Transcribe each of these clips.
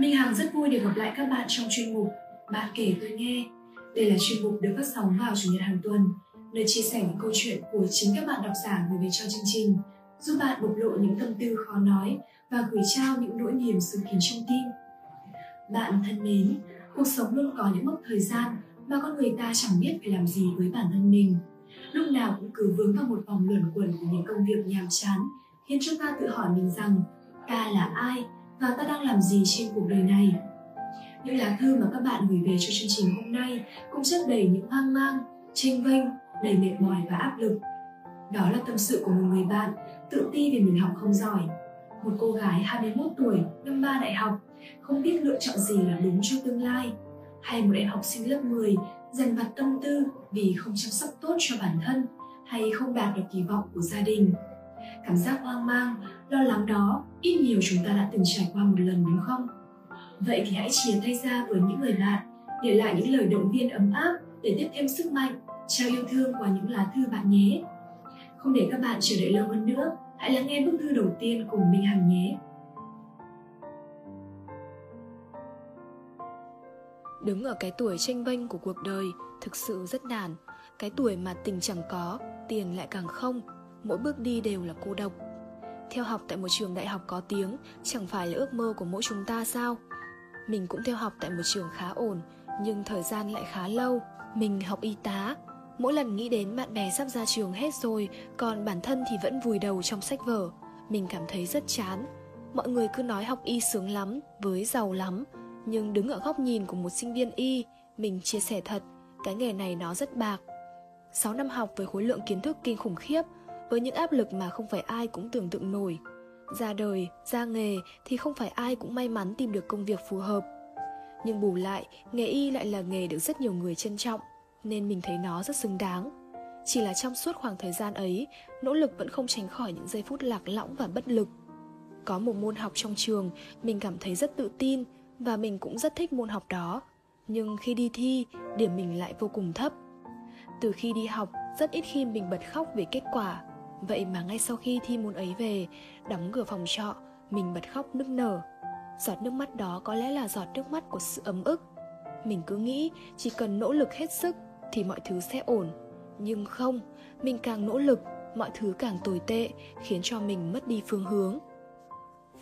Minh Hằng rất vui được gặp lại các bạn trong chuyên mục Bạn kể tôi nghe. Đây là chuyên mục được phát sóng vào Chủ nhật hàng tuần, nơi chia sẻ những câu chuyện của chính các bạn độc giả gửi về cho chương trình, giúp bạn bộc lộ những tâm tư khó nói và gửi trao những nỗi niềm sự kín trong tim. Bạn thân mến, cuộc sống luôn có những mốc thời gian mà con người ta chẳng biết phải làm gì với bản thân mình. Lúc nào cũng cứ vướng vào một vòng luẩn quẩn của những công việc nhàm chán, khiến chúng ta tự hỏi mình rằng ta là ai và ta đang làm gì trên cuộc đời này. Những lá thư mà các bạn gửi về cho chương trình hôm nay cũng chất đầy những hoang mang, tranh vênh, đầy mệt mỏi và áp lực. Đó là tâm sự của một người bạn tự ti vì mình học không giỏi. Một cô gái 21 tuổi, năm ba đại học, không biết lựa chọn gì là đúng cho tương lai. Hay một em học sinh lớp 10 dần vặt tâm tư vì không chăm sóc tốt cho bản thân hay không đạt được kỳ vọng của gia đình. Cảm giác hoang mang, lo lắng đó ít nhiều chúng ta đã từng trải qua một lần đúng không? Vậy thì hãy chia tay ra với những người bạn, để lại những lời động viên ấm áp để tiếp thêm sức mạnh, trao yêu thương qua những lá thư bạn nhé. Không để các bạn chờ đợi lâu hơn nữa, hãy lắng nghe bức thư đầu tiên cùng Minh Hằng nhé. Đứng ở cái tuổi tranh vênh của cuộc đời thực sự rất nản, cái tuổi mà tình chẳng có, tiền lại càng không, mỗi bước đi đều là cô độc. Theo học tại một trường đại học có tiếng chẳng phải là ước mơ của mỗi chúng ta sao? Mình cũng theo học tại một trường khá ổn, nhưng thời gian lại khá lâu. Mình học y tá, mỗi lần nghĩ đến bạn bè sắp ra trường hết rồi, còn bản thân thì vẫn vùi đầu trong sách vở. Mình cảm thấy rất chán. Mọi người cứ nói học y sướng lắm, với giàu lắm, nhưng đứng ở góc nhìn của một sinh viên y, mình chia sẻ thật, cái nghề này nó rất bạc. 6 năm học với khối lượng kiến thức kinh khủng khiếp, với những áp lực mà không phải ai cũng tưởng tượng nổi. Ra đời, ra nghề thì không phải ai cũng may mắn tìm được công việc phù hợp. Nhưng bù lại, nghề y lại là nghề được rất nhiều người trân trọng, nên mình thấy nó rất xứng đáng. Chỉ là trong suốt khoảng thời gian ấy, nỗ lực vẫn không tránh khỏi những giây phút lạc lõng và bất lực. Có một môn học trong trường, mình cảm thấy rất tự tin và mình cũng rất thích môn học đó. Nhưng khi đi thi, điểm mình lại vô cùng thấp. Từ khi đi học, rất ít khi mình bật khóc về kết quả Vậy mà ngay sau khi thi môn ấy về, đóng cửa phòng trọ, mình bật khóc nức nở. Giọt nước mắt đó có lẽ là giọt nước mắt của sự ấm ức. Mình cứ nghĩ chỉ cần nỗ lực hết sức thì mọi thứ sẽ ổn. Nhưng không, mình càng nỗ lực, mọi thứ càng tồi tệ, khiến cho mình mất đi phương hướng.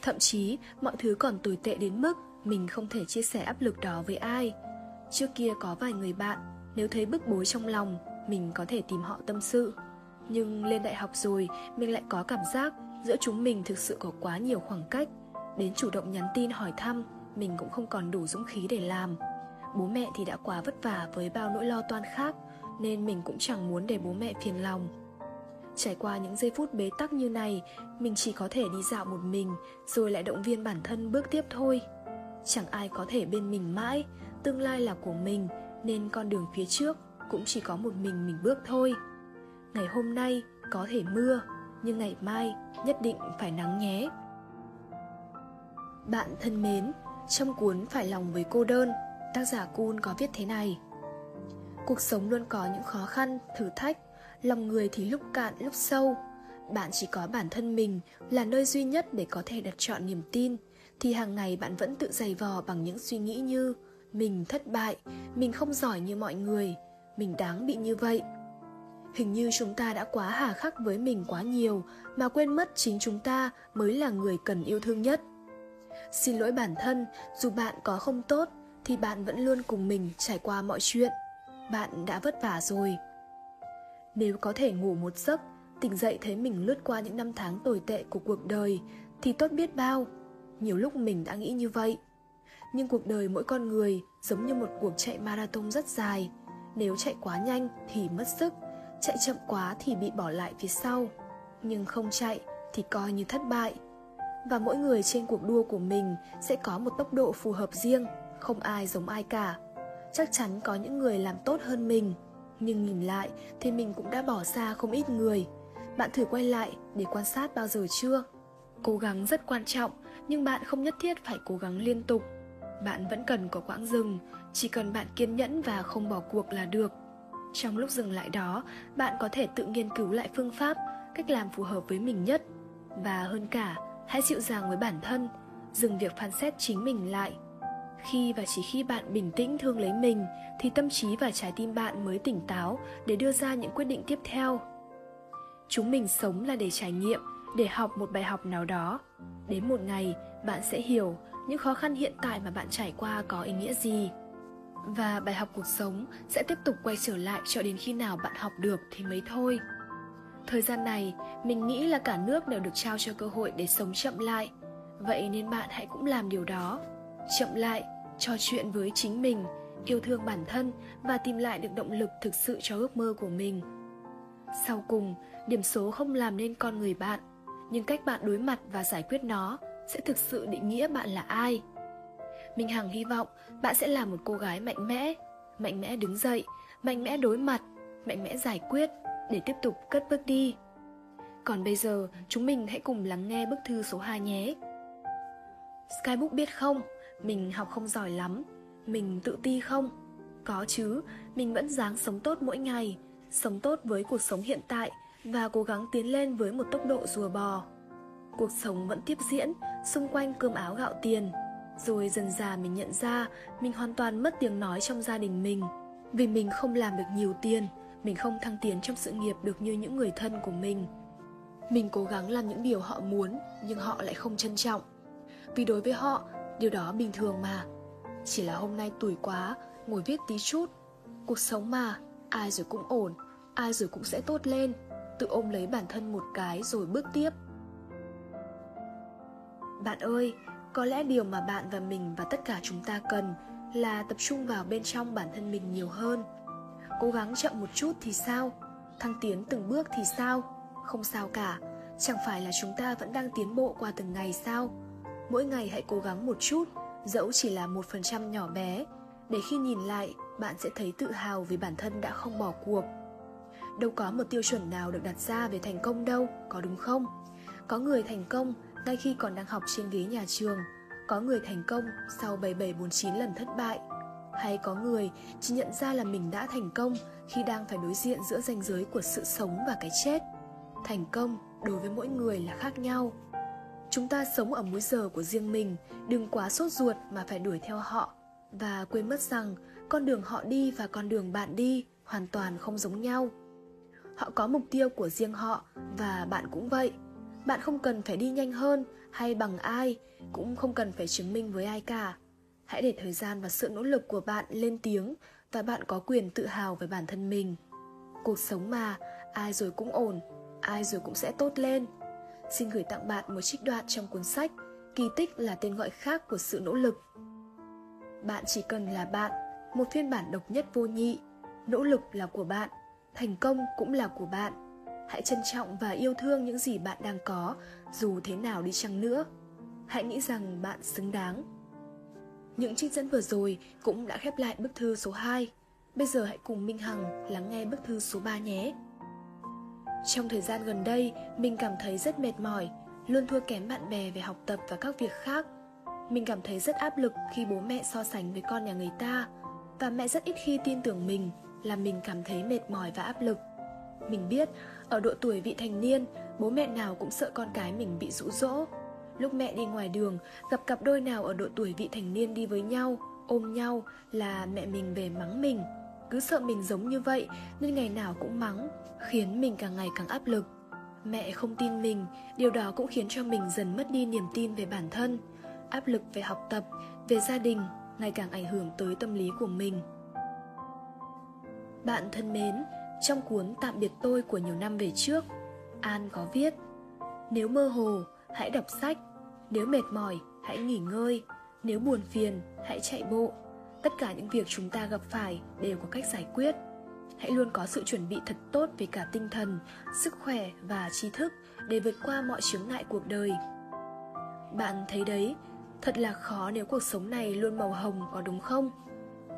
Thậm chí, mọi thứ còn tồi tệ đến mức mình không thể chia sẻ áp lực đó với ai. Trước kia có vài người bạn, nếu thấy bức bối trong lòng, mình có thể tìm họ tâm sự. Nhưng lên đại học rồi, mình lại có cảm giác giữa chúng mình thực sự có quá nhiều khoảng cách. Đến chủ động nhắn tin hỏi thăm, mình cũng không còn đủ dũng khí để làm. Bố mẹ thì đã quá vất vả với bao nỗi lo toan khác, nên mình cũng chẳng muốn để bố mẹ phiền lòng. Trải qua những giây phút bế tắc như này, mình chỉ có thể đi dạo một mình, rồi lại động viên bản thân bước tiếp thôi. Chẳng ai có thể bên mình mãi, tương lai là của mình, nên con đường phía trước cũng chỉ có một mình mình bước thôi. Ngày hôm nay có thể mưa, nhưng ngày mai nhất định phải nắng nhé. Bạn thân mến, trong cuốn Phải lòng với cô đơn, tác giả Cun có viết thế này. Cuộc sống luôn có những khó khăn, thử thách, lòng người thì lúc cạn lúc sâu. Bạn chỉ có bản thân mình là nơi duy nhất để có thể đặt chọn niềm tin, thì hàng ngày bạn vẫn tự giày vò bằng những suy nghĩ như mình thất bại, mình không giỏi như mọi người, mình đáng bị như vậy hình như chúng ta đã quá hà khắc với mình quá nhiều mà quên mất chính chúng ta mới là người cần yêu thương nhất. Xin lỗi bản thân, dù bạn có không tốt thì bạn vẫn luôn cùng mình trải qua mọi chuyện. Bạn đã vất vả rồi. Nếu có thể ngủ một giấc, tỉnh dậy thấy mình lướt qua những năm tháng tồi tệ của cuộc đời thì tốt biết bao. Nhiều lúc mình đã nghĩ như vậy. Nhưng cuộc đời mỗi con người giống như một cuộc chạy marathon rất dài. Nếu chạy quá nhanh thì mất sức chạy chậm quá thì bị bỏ lại phía sau, nhưng không chạy thì coi như thất bại. Và mỗi người trên cuộc đua của mình sẽ có một tốc độ phù hợp riêng, không ai giống ai cả. Chắc chắn có những người làm tốt hơn mình, nhưng nhìn lại thì mình cũng đã bỏ xa không ít người. Bạn thử quay lại để quan sát bao giờ chưa? Cố gắng rất quan trọng, nhưng bạn không nhất thiết phải cố gắng liên tục. Bạn vẫn cần có quãng dừng chỉ cần bạn kiên nhẫn và không bỏ cuộc là được trong lúc dừng lại đó, bạn có thể tự nghiên cứu lại phương pháp, cách làm phù hợp với mình nhất. Và hơn cả, hãy dịu dàng với bản thân, dừng việc phán xét chính mình lại. Khi và chỉ khi bạn bình tĩnh thương lấy mình, thì tâm trí và trái tim bạn mới tỉnh táo để đưa ra những quyết định tiếp theo. Chúng mình sống là để trải nghiệm, để học một bài học nào đó. Đến một ngày, bạn sẽ hiểu những khó khăn hiện tại mà bạn trải qua có ý nghĩa gì và bài học cuộc sống sẽ tiếp tục quay trở lại cho đến khi nào bạn học được thì mới thôi. Thời gian này, mình nghĩ là cả nước đều được trao cho cơ hội để sống chậm lại. Vậy nên bạn hãy cũng làm điều đó. Chậm lại, trò chuyện với chính mình, yêu thương bản thân và tìm lại được động lực thực sự cho ước mơ của mình. Sau cùng, điểm số không làm nên con người bạn, nhưng cách bạn đối mặt và giải quyết nó sẽ thực sự định nghĩa bạn là ai minh hằng hy vọng bạn sẽ là một cô gái mạnh mẽ mạnh mẽ đứng dậy mạnh mẽ đối mặt mạnh mẽ giải quyết để tiếp tục cất bước đi còn bây giờ chúng mình hãy cùng lắng nghe bức thư số 2 nhé Skybook biết không, mình học không giỏi lắm, mình tự ti không? Có chứ, mình vẫn dáng sống tốt mỗi ngày, sống tốt với cuộc sống hiện tại và cố gắng tiến lên với một tốc độ rùa bò. Cuộc sống vẫn tiếp diễn, xung quanh cơm áo gạo tiền. Rồi dần dà mình nhận ra mình hoàn toàn mất tiếng nói trong gia đình mình. Vì mình không làm được nhiều tiền, mình không thăng tiến trong sự nghiệp được như những người thân của mình. Mình cố gắng làm những điều họ muốn, nhưng họ lại không trân trọng. Vì đối với họ, điều đó bình thường mà. Chỉ là hôm nay tuổi quá, ngồi viết tí chút. Cuộc sống mà, ai rồi cũng ổn, ai rồi cũng sẽ tốt lên. Tự ôm lấy bản thân một cái rồi bước tiếp. Bạn ơi, có lẽ điều mà bạn và mình và tất cả chúng ta cần là tập trung vào bên trong bản thân mình nhiều hơn. Cố gắng chậm một chút thì sao? Thăng tiến từng bước thì sao? Không sao cả, chẳng phải là chúng ta vẫn đang tiến bộ qua từng ngày sao? Mỗi ngày hãy cố gắng một chút, dẫu chỉ là một phần trăm nhỏ bé, để khi nhìn lại, bạn sẽ thấy tự hào vì bản thân đã không bỏ cuộc. Đâu có một tiêu chuẩn nào được đặt ra về thành công đâu, có đúng không? Có người thành công ngay khi còn đang học trên ghế nhà trường, có người thành công sau 7749 lần thất bại, hay có người chỉ nhận ra là mình đã thành công khi đang phải đối diện giữa ranh giới của sự sống và cái chết. Thành công đối với mỗi người là khác nhau. Chúng ta sống ở múi giờ của riêng mình, đừng quá sốt ruột mà phải đuổi theo họ và quên mất rằng con đường họ đi và con đường bạn đi hoàn toàn không giống nhau. Họ có mục tiêu của riêng họ và bạn cũng vậy. Bạn không cần phải đi nhanh hơn hay bằng ai, cũng không cần phải chứng minh với ai cả. Hãy để thời gian và sự nỗ lực của bạn lên tiếng và bạn có quyền tự hào về bản thân mình. Cuộc sống mà, ai rồi cũng ổn, ai rồi cũng sẽ tốt lên – xin gửi tặng bạn một trích đoạn trong cuốn sách Kỳ tích là tên gọi khác của sự nỗ lực. Bạn chỉ cần là bạn, một phiên bản độc nhất vô nhị. Nỗ lực là của bạn, thành công cũng là của bạn. Hãy trân trọng và yêu thương những gì bạn đang có, dù thế nào đi chăng nữa. Hãy nghĩ rằng bạn xứng đáng. Những trích dẫn vừa rồi cũng đã khép lại bức thư số 2. Bây giờ hãy cùng Minh Hằng lắng nghe bức thư số 3 nhé. Trong thời gian gần đây, mình cảm thấy rất mệt mỏi, luôn thua kém bạn bè về học tập và các việc khác. Mình cảm thấy rất áp lực khi bố mẹ so sánh với con nhà người ta, và mẹ rất ít khi tin tưởng mình, làm mình cảm thấy mệt mỏi và áp lực. Mình biết, ở độ tuổi vị thành niên, bố mẹ nào cũng sợ con cái mình bị rũ rỗ. Lúc mẹ đi ngoài đường, gặp cặp đôi nào ở độ tuổi vị thành niên đi với nhau, ôm nhau là mẹ mình về mắng mình. Cứ sợ mình giống như vậy nên ngày nào cũng mắng, khiến mình càng ngày càng áp lực. Mẹ không tin mình, điều đó cũng khiến cho mình dần mất đi niềm tin về bản thân. Áp lực về học tập, về gia đình ngày càng ảnh hưởng tới tâm lý của mình. Bạn thân mến, trong cuốn Tạm biệt tôi của nhiều năm về trước, An có viết Nếu mơ hồ, hãy đọc sách Nếu mệt mỏi, hãy nghỉ ngơi Nếu buồn phiền, hãy chạy bộ. Tất cả những việc chúng ta gặp phải đều có cách giải quyết. Hãy luôn có sự chuẩn bị thật tốt về cả tinh thần sức khỏe và trí thức để vượt qua mọi chướng ngại cuộc đời. Bạn thấy đấy thật là khó nếu cuộc sống này luôn màu hồng có đúng không?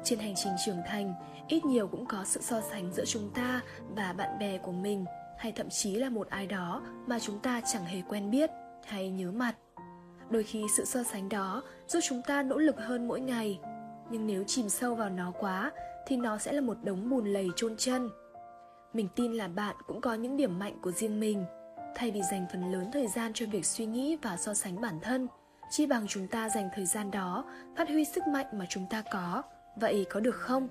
Trên hành trình trưởng thành, ít nhiều cũng có sự so sánh giữa chúng ta và bạn bè của mình, hay thậm chí là một ai đó mà chúng ta chẳng hề quen biết hay nhớ mặt. Đôi khi sự so sánh đó giúp chúng ta nỗ lực hơn mỗi ngày, nhưng nếu chìm sâu vào nó quá thì nó sẽ là một đống bùn lầy chôn chân. Mình tin là bạn cũng có những điểm mạnh của riêng mình. Thay vì dành phần lớn thời gian cho việc suy nghĩ và so sánh bản thân, chi bằng chúng ta dành thời gian đó phát huy sức mạnh mà chúng ta có vậy có được không?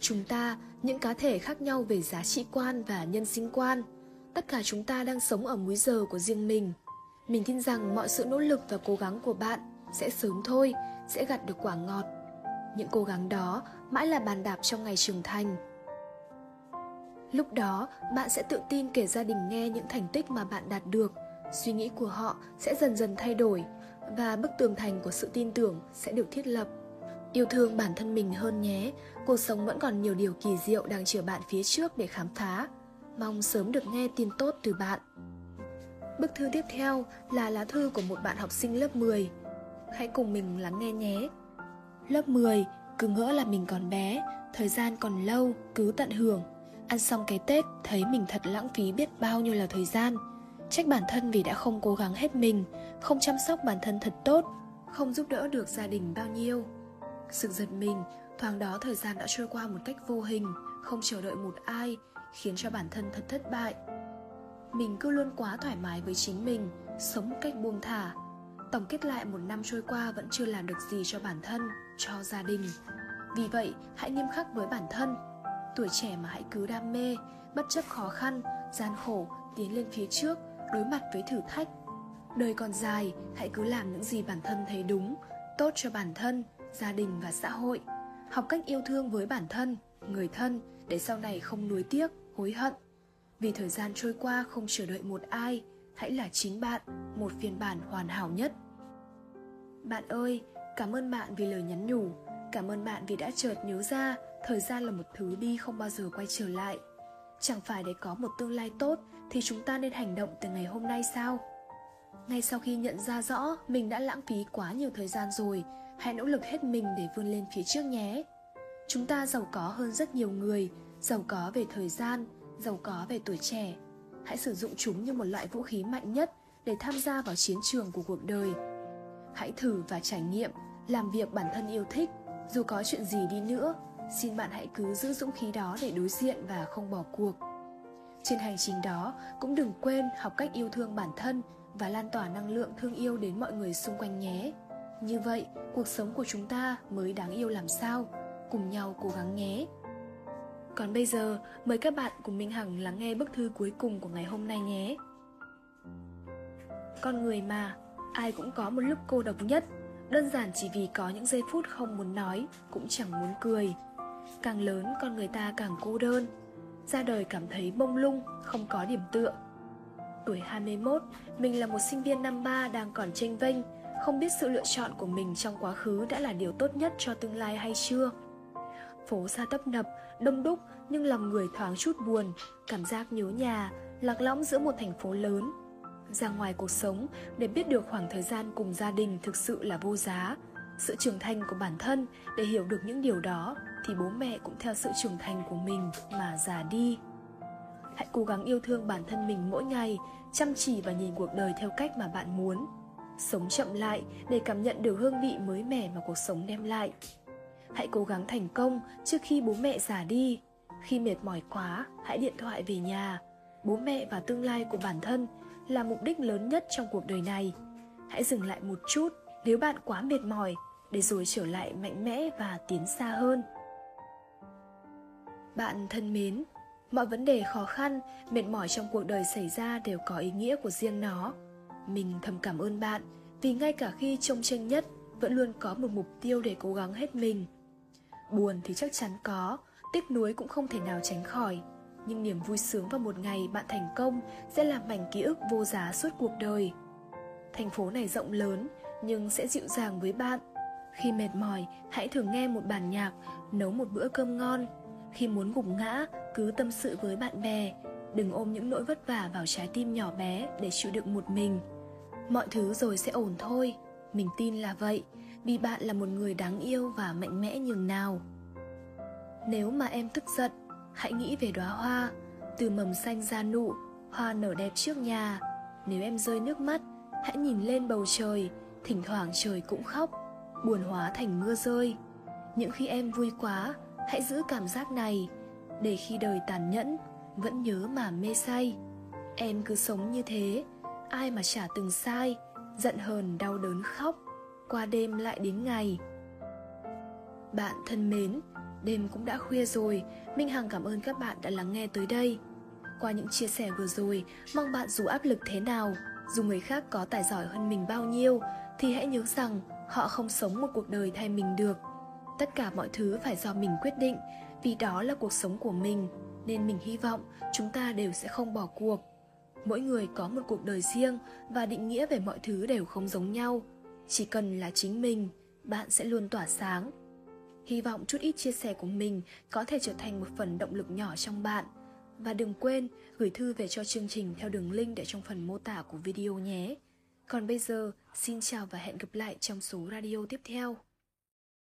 Chúng ta, những cá thể khác nhau về giá trị quan và nhân sinh quan, tất cả chúng ta đang sống ở múi giờ của riêng mình. Mình tin rằng mọi sự nỗ lực và cố gắng của bạn sẽ sớm thôi, sẽ gặt được quả ngọt. Những cố gắng đó mãi là bàn đạp trong ngày trưởng thành. Lúc đó, bạn sẽ tự tin kể gia đình nghe những thành tích mà bạn đạt được. Suy nghĩ của họ sẽ dần dần thay đổi và bức tường thành của sự tin tưởng sẽ được thiết lập yêu thương bản thân mình hơn nhé. Cuộc sống vẫn còn nhiều điều kỳ diệu đang chờ bạn phía trước để khám phá. Mong sớm được nghe tin tốt từ bạn. Bức thư tiếp theo là lá thư của một bạn học sinh lớp 10 hãy cùng mình lắng nghe nhé. Lớp 10 cứ ngỡ là mình còn bé, thời gian còn lâu, cứ tận hưởng. Ăn xong cái tết, thấy mình thật lãng phí biết bao nhiêu là thời gian. Trách bản thân vì đã không cố gắng hết mình, không chăm sóc bản thân thật tốt, không giúp đỡ được gia đình bao nhiêu sự giật mình, thoáng đó thời gian đã trôi qua một cách vô hình, không chờ đợi một ai, khiến cho bản thân thật thất bại. Mình cứ luôn quá thoải mái với chính mình, sống một cách buông thả. Tổng kết lại một năm trôi qua vẫn chưa làm được gì cho bản thân, cho gia đình. Vì vậy, hãy nghiêm khắc với bản thân. Tuổi trẻ mà hãy cứ đam mê, bất chấp khó khăn, gian khổ, tiến lên phía trước, đối mặt với thử thách. Đời còn dài, hãy cứ làm những gì bản thân thấy đúng, tốt cho bản thân gia đình và xã hội, học cách yêu thương với bản thân, người thân để sau này không nuối tiếc, hối hận. Vì thời gian trôi qua không chờ đợi một ai, hãy là chính bạn, một phiên bản hoàn hảo nhất. Bạn ơi, cảm ơn bạn vì lời nhắn nhủ. Cảm ơn bạn vì đã chợt nhớ ra, thời gian là một thứ đi không bao giờ quay trở lại. Chẳng phải để có một tương lai tốt thì chúng ta nên hành động từ ngày hôm nay sao? Ngay sau khi nhận ra rõ mình đã lãng phí quá nhiều thời gian rồi hãy nỗ lực hết mình để vươn lên phía trước nhé. Chúng ta giàu có hơn rất nhiều người, giàu có về thời gian, giàu có về tuổi trẻ. Hãy sử dụng chúng như một loại vũ khí mạnh nhất để tham gia vào chiến trường của cuộc đời. Hãy thử và trải nghiệm, làm việc bản thân yêu thích. Dù có chuyện gì đi nữa, xin bạn hãy cứ giữ dũng khí đó để đối diện và không bỏ cuộc. Trên hành trình đó, cũng đừng quên học cách yêu thương bản thân và lan tỏa năng lượng thương yêu đến mọi người xung quanh nhé như vậy cuộc sống của chúng ta mới đáng yêu làm sao? Cùng nhau cố gắng nhé. Còn bây giờ mời các bạn cùng minh hằng lắng nghe bức thư cuối cùng của ngày hôm nay nhé. Con người mà ai cũng có một lúc cô độc nhất. Đơn giản chỉ vì có những giây phút không muốn nói cũng chẳng muốn cười. Càng lớn con người ta càng cô đơn. Ra đời cảm thấy bông lung không có điểm tựa. Tuổi 21, mình là một sinh viên năm ba đang còn tranh vênh, không biết sự lựa chọn của mình trong quá khứ đã là điều tốt nhất cho tương lai hay chưa. Phố xa tấp nập, đông đúc nhưng lòng người thoáng chút buồn, cảm giác nhớ nhà, lạc lõng giữa một thành phố lớn. Ra ngoài cuộc sống để biết được khoảng thời gian cùng gia đình thực sự là vô giá. Sự trưởng thành của bản thân để hiểu được những điều đó thì bố mẹ cũng theo sự trưởng thành của mình mà già đi. Hãy cố gắng yêu thương bản thân mình mỗi ngày, chăm chỉ và nhìn cuộc đời theo cách mà bạn muốn. Sống chậm lại để cảm nhận được hương vị mới mẻ mà cuộc sống đem lại. Hãy cố gắng thành công trước khi bố mẹ già đi. Khi mệt mỏi quá, hãy điện thoại về nhà. Bố mẹ và tương lai của bản thân là mục đích lớn nhất trong cuộc đời này. Hãy dừng lại một chút nếu bạn quá mệt mỏi để rồi trở lại mạnh mẽ và tiến xa hơn. Bạn thân mến, mọi vấn đề khó khăn, mệt mỏi trong cuộc đời xảy ra đều có ý nghĩa của riêng nó. Mình thầm cảm ơn bạn vì ngay cả khi trông tranh nhất vẫn luôn có một mục tiêu để cố gắng hết mình. Buồn thì chắc chắn có, tiếc nuối cũng không thể nào tránh khỏi. Nhưng niềm vui sướng vào một ngày bạn thành công sẽ làm mảnh ký ức vô giá suốt cuộc đời. Thành phố này rộng lớn nhưng sẽ dịu dàng với bạn. Khi mệt mỏi, hãy thử nghe một bản nhạc, nấu một bữa cơm ngon. Khi muốn gục ngã, cứ tâm sự với bạn bè. Đừng ôm những nỗi vất vả vào trái tim nhỏ bé để chịu đựng một mình. Mọi thứ rồi sẽ ổn thôi. Mình tin là vậy, vì bạn là một người đáng yêu và mạnh mẽ nhường nào. Nếu mà em tức giận, hãy nghĩ về đóa hoa, từ mầm xanh ra nụ, hoa nở đẹp trước nhà. Nếu em rơi nước mắt, hãy nhìn lên bầu trời, thỉnh thoảng trời cũng khóc, buồn hóa thành mưa rơi. Những khi em vui quá, hãy giữ cảm giác này, để khi đời tàn nhẫn, vẫn nhớ mà mê say. Em cứ sống như thế, ai mà chả từng sai, giận hờn đau đớn khóc qua đêm lại đến ngày. Bạn thân mến đêm cũng đã khuya rồi minh hằng cảm ơn các bạn đã lắng nghe tới đây. Qua những chia sẻ vừa rồi mong bạn dù áp lực thế nào dù người khác có tài giỏi hơn mình bao nhiêu thì hãy nhớ rằng họ không sống một cuộc đời thay mình được. Tất cả mọi thứ phải do mình quyết định vì đó là cuộc sống của mình nên mình hy vọng chúng ta đều sẽ không bỏ cuộc mỗi người có một cuộc đời riêng và định nghĩa về mọi thứ đều không giống nhau. Chỉ cần là chính mình, bạn sẽ luôn tỏa sáng. Hy vọng chút ít chia sẻ của mình có thể trở thành một phần động lực nhỏ trong bạn. Và đừng quên gửi thư về cho chương trình theo đường link để trong phần mô tả của video nhé. Còn bây giờ, xin chào và hẹn gặp lại trong số radio tiếp theo.